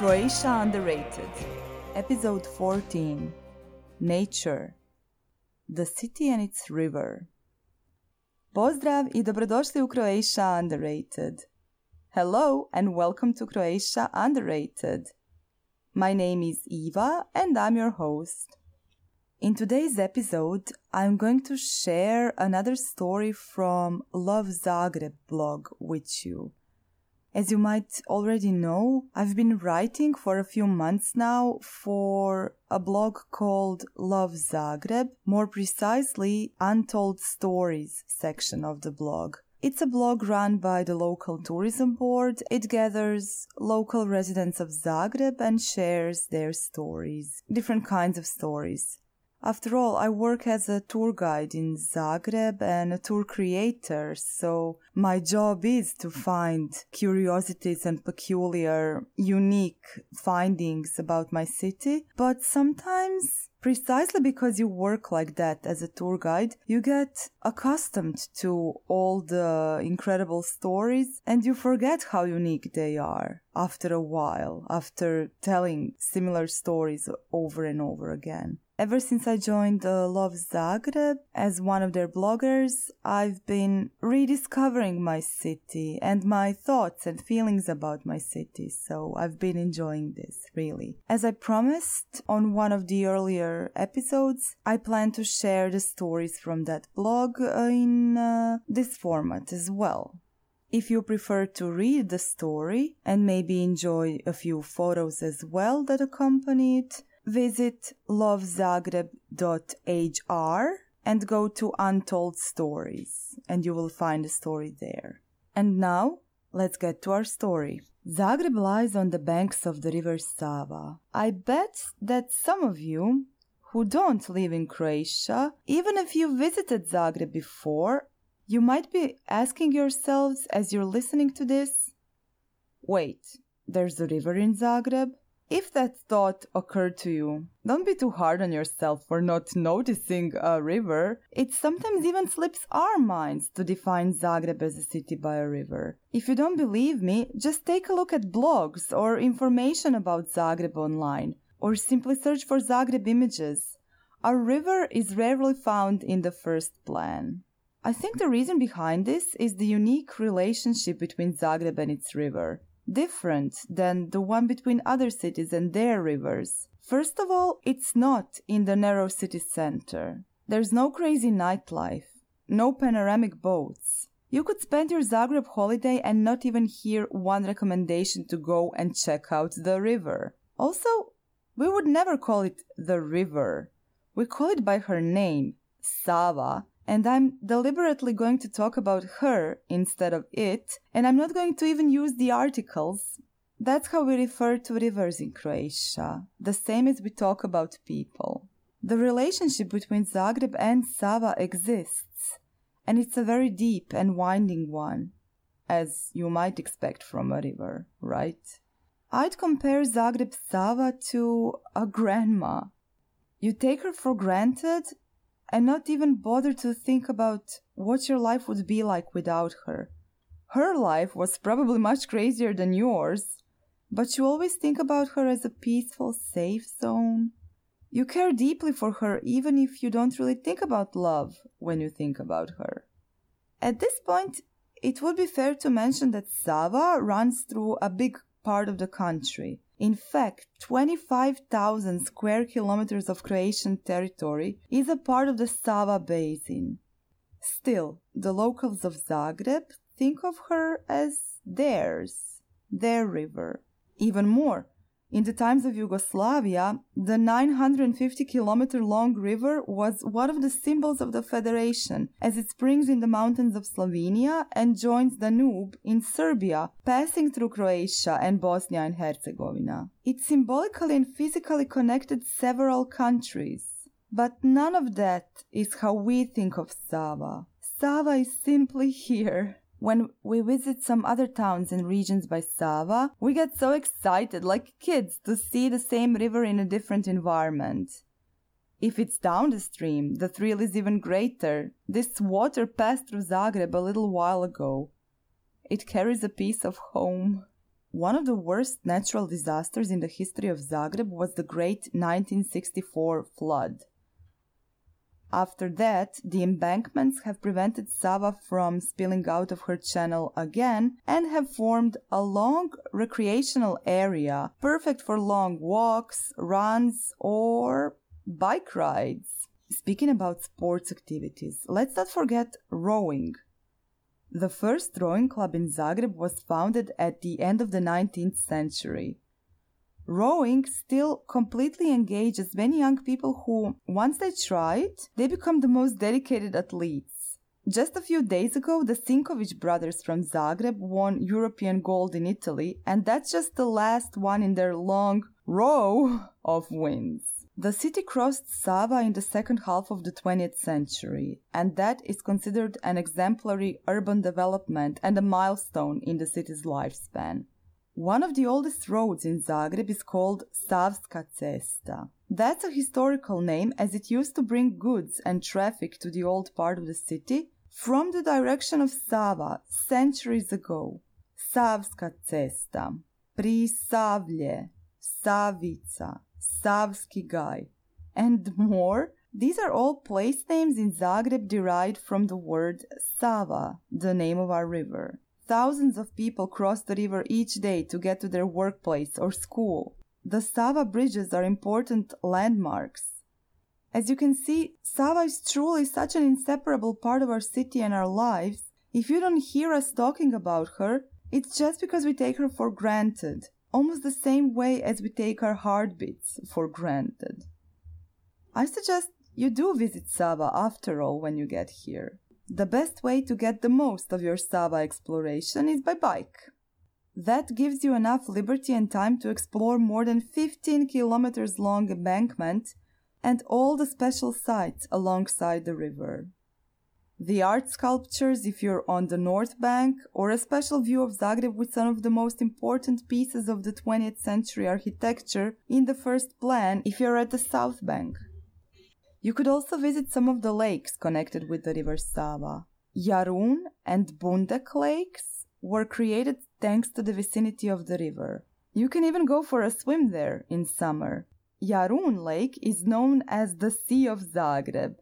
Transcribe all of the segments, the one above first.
Croatia Underrated, Episode 14 Nature The City and its River. Pozdrav i dobrodošli u Croatia Underrated. Hello and welcome to Croatia Underrated. My name is Eva and I'm your host. In today's episode, I'm going to share another story from Love Zagreb blog with you. As you might already know, I've been writing for a few months now for a blog called Love Zagreb, more precisely, Untold Stories section of the blog. It's a blog run by the local tourism board. It gathers local residents of Zagreb and shares their stories, different kinds of stories. After all, I work as a tour guide in Zagreb and a tour creator, so my job is to find curiosities and peculiar, unique findings about my city. But sometimes, precisely because you work like that as a tour guide, you get accustomed to all the incredible stories and you forget how unique they are after a while, after telling similar stories over and over again. Ever since I joined uh, Love Zagreb as one of their bloggers, I've been rediscovering my city and my thoughts and feelings about my city. So I've been enjoying this really. As I promised on one of the earlier episodes, I plan to share the stories from that blog uh, in uh, this format as well. If you prefer to read the story and maybe enjoy a few photos as well that accompany it, visit lovezagreb.hr and go to Untold Stories, and you will find a story there. And now, let's get to our story. Zagreb lies on the banks of the river Sava. I bet that some of you who don't live in Croatia, even if you visited Zagreb before, you might be asking yourselves as you're listening to this wait, there's a river in Zagreb? If that thought occurred to you, don't be too hard on yourself for not noticing a river. It sometimes even slips our minds to define Zagreb as a city by a river. If you don't believe me, just take a look at blogs or information about Zagreb online, or simply search for Zagreb images. A river is rarely found in the first plan. I think the reason behind this is the unique relationship between Zagreb and its river different than the one between other cities and their rivers. First of all, it's not in the narrow city center. There's no crazy nightlife, no panoramic boats. You could spend your Zagreb holiday and not even hear one recommendation to go and check out the river. Also, we would never call it the river. We call it by her name, Sava, and I'm deliberately going to talk about her instead of it, and I'm not going to even use the articles. That's how we refer to rivers in Croatia, the same as we talk about people. The relationship between Zagreb and Sava exists, and it's a very deep and winding one, as you might expect from a river, right? I'd compare Zagreb Sava to a grandma. You take her for granted and not even bother to think about what your life would be like without her. Her life was probably much crazier than yours, but you always think about her as a peaceful, safe zone. You care deeply for her even if you don't really think about love when you think about her. At this point, it would be fair to mention that Sava runs through a big part of the country. In fact, 25,000 square kilometers of Croatian territory is a part of the Sava Basin. Still, the locals of Zagreb think of her as theirs, their river. Even more, in the times of Yugoslavia, the 950 kilometer long river was one of the symbols of the Federation, as it springs in the mountains of Slovenia and joins Danube in Serbia, passing through Croatia and Bosnia and Herzegovina. It symbolically and physically connected several countries. But none of that is how we think of Sava. Sava is simply here, when we visit some other towns and regions by Sava, we get so excited, like kids, to see the same river in a different environment. If it's down the stream, the thrill is even greater. This water passed through Zagreb a little while ago. It carries a piece of home. one of the worst natural disasters in the history of Zagreb was the great 1964 flood. After that, the embankments have prevented Sava from spilling out of her channel again and have formed a long recreational area perfect for long walks, runs, or bike rides. Speaking about sports activities, let's not forget rowing. The first rowing club in Zagreb was founded at the end of the 19th century. Rowing still completely engages many young people who, once they try it, they become the most dedicated athletes. Just a few days ago, the Sinkovic brothers from Zagreb won European gold in Italy, and that's just the last one in their long row of wins. The city crossed Sava in the second half of the 20th century, and that is considered an exemplary urban development and a milestone in the city's lifespan. One of the oldest roads in Zagreb is called Savska cesta. That's a historical name as it used to bring goods and traffic to the old part of the city from the direction of Sava centuries ago. Savska cesta, Prisavlje, Savica, Savski Gaj, and more. These are all place names in Zagreb derived from the word Sava, the name of our river. Thousands of people cross the river each day to get to their workplace or school. The Sava bridges are important landmarks. As you can see, Sava is truly such an inseparable part of our city and our lives. If you don't hear us talking about her, it's just because we take her for granted, almost the same way as we take our heartbeats for granted. I suggest you do visit Sava after all when you get here. The best way to get the most of your Sava exploration is by bike. That gives you enough liberty and time to explore more than 15 kilometers long embankment and all the special sites alongside the river. The art sculptures if you're on the north bank, or a special view of Zagreb with some of the most important pieces of the 20th century architecture in the first plan if you're at the south bank. You could also visit some of the lakes connected with the river Sava. Jarun and Bundek lakes were created thanks to the vicinity of the river. You can even go for a swim there in summer. Jarun Lake is known as the Sea of Zagreb.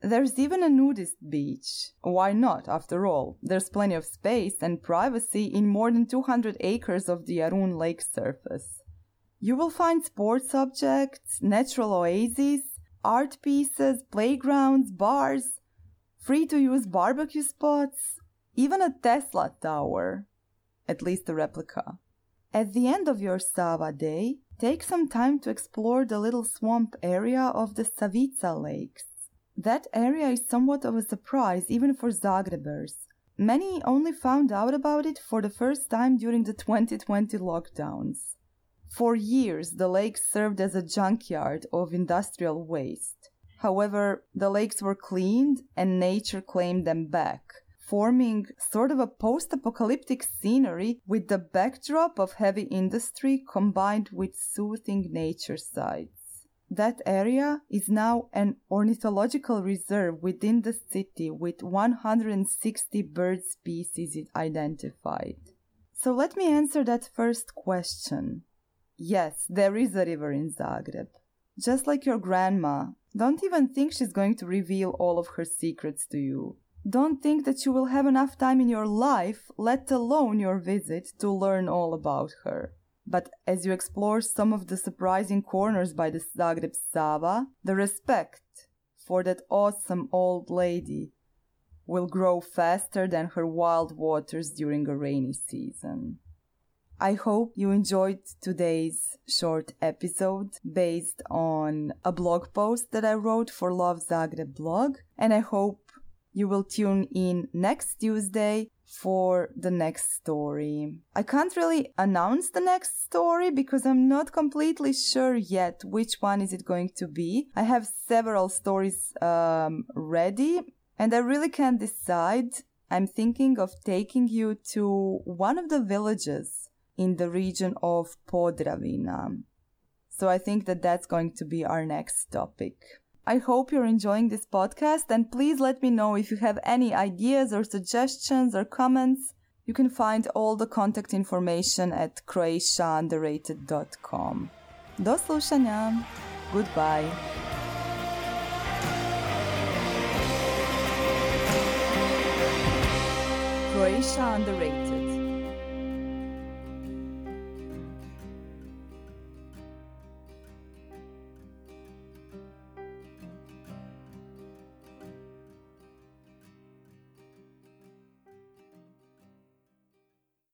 There's even a nudist beach. Why not, after all? There's plenty of space and privacy in more than 200 acres of the Jarun Lake surface. You will find sports objects, natural oases, art pieces, playgrounds, bars, free to use barbecue spots, even a Tesla tower, at least a replica. At the end of your Sava day, take some time to explore the little swamp area of the Savica lakes. That area is somewhat of a surprise even for Zagrebers. Many only found out about it for the first time during the 2020 lockdowns. For years, the lakes served as a junkyard of industrial waste. However, the lakes were cleaned and nature claimed them back, forming sort of a post apocalyptic scenery with the backdrop of heavy industry combined with soothing nature sights. That area is now an ornithological reserve within the city with 160 bird species identified. So let me answer that first question. Yes, there is a river in Zagreb. Just like your grandma, don't even think she's going to reveal all of her secrets to you. Don't think that you will have enough time in your life, let alone your visit, to learn all about her. But as you explore some of the surprising corners by the Zagreb Sava, the respect for that awesome old lady will grow faster than her wild waters during a rainy season. I hope you enjoyed today's short episode based on a blog post that I wrote for Love Zagreb blog. And I hope you will tune in next Tuesday for the next story. I can't really announce the next story because I'm not completely sure yet which one is it going to be. I have several stories um, ready and I really can't decide. I'm thinking of taking you to one of the villages in the region of Podravina. So I think that that's going to be our next topic. I hope you're enjoying this podcast and please let me know if you have any ideas or suggestions or comments. You can find all the contact information at croatiaunderrated.com. Do slušanja. Goodbye. Croatia Underrated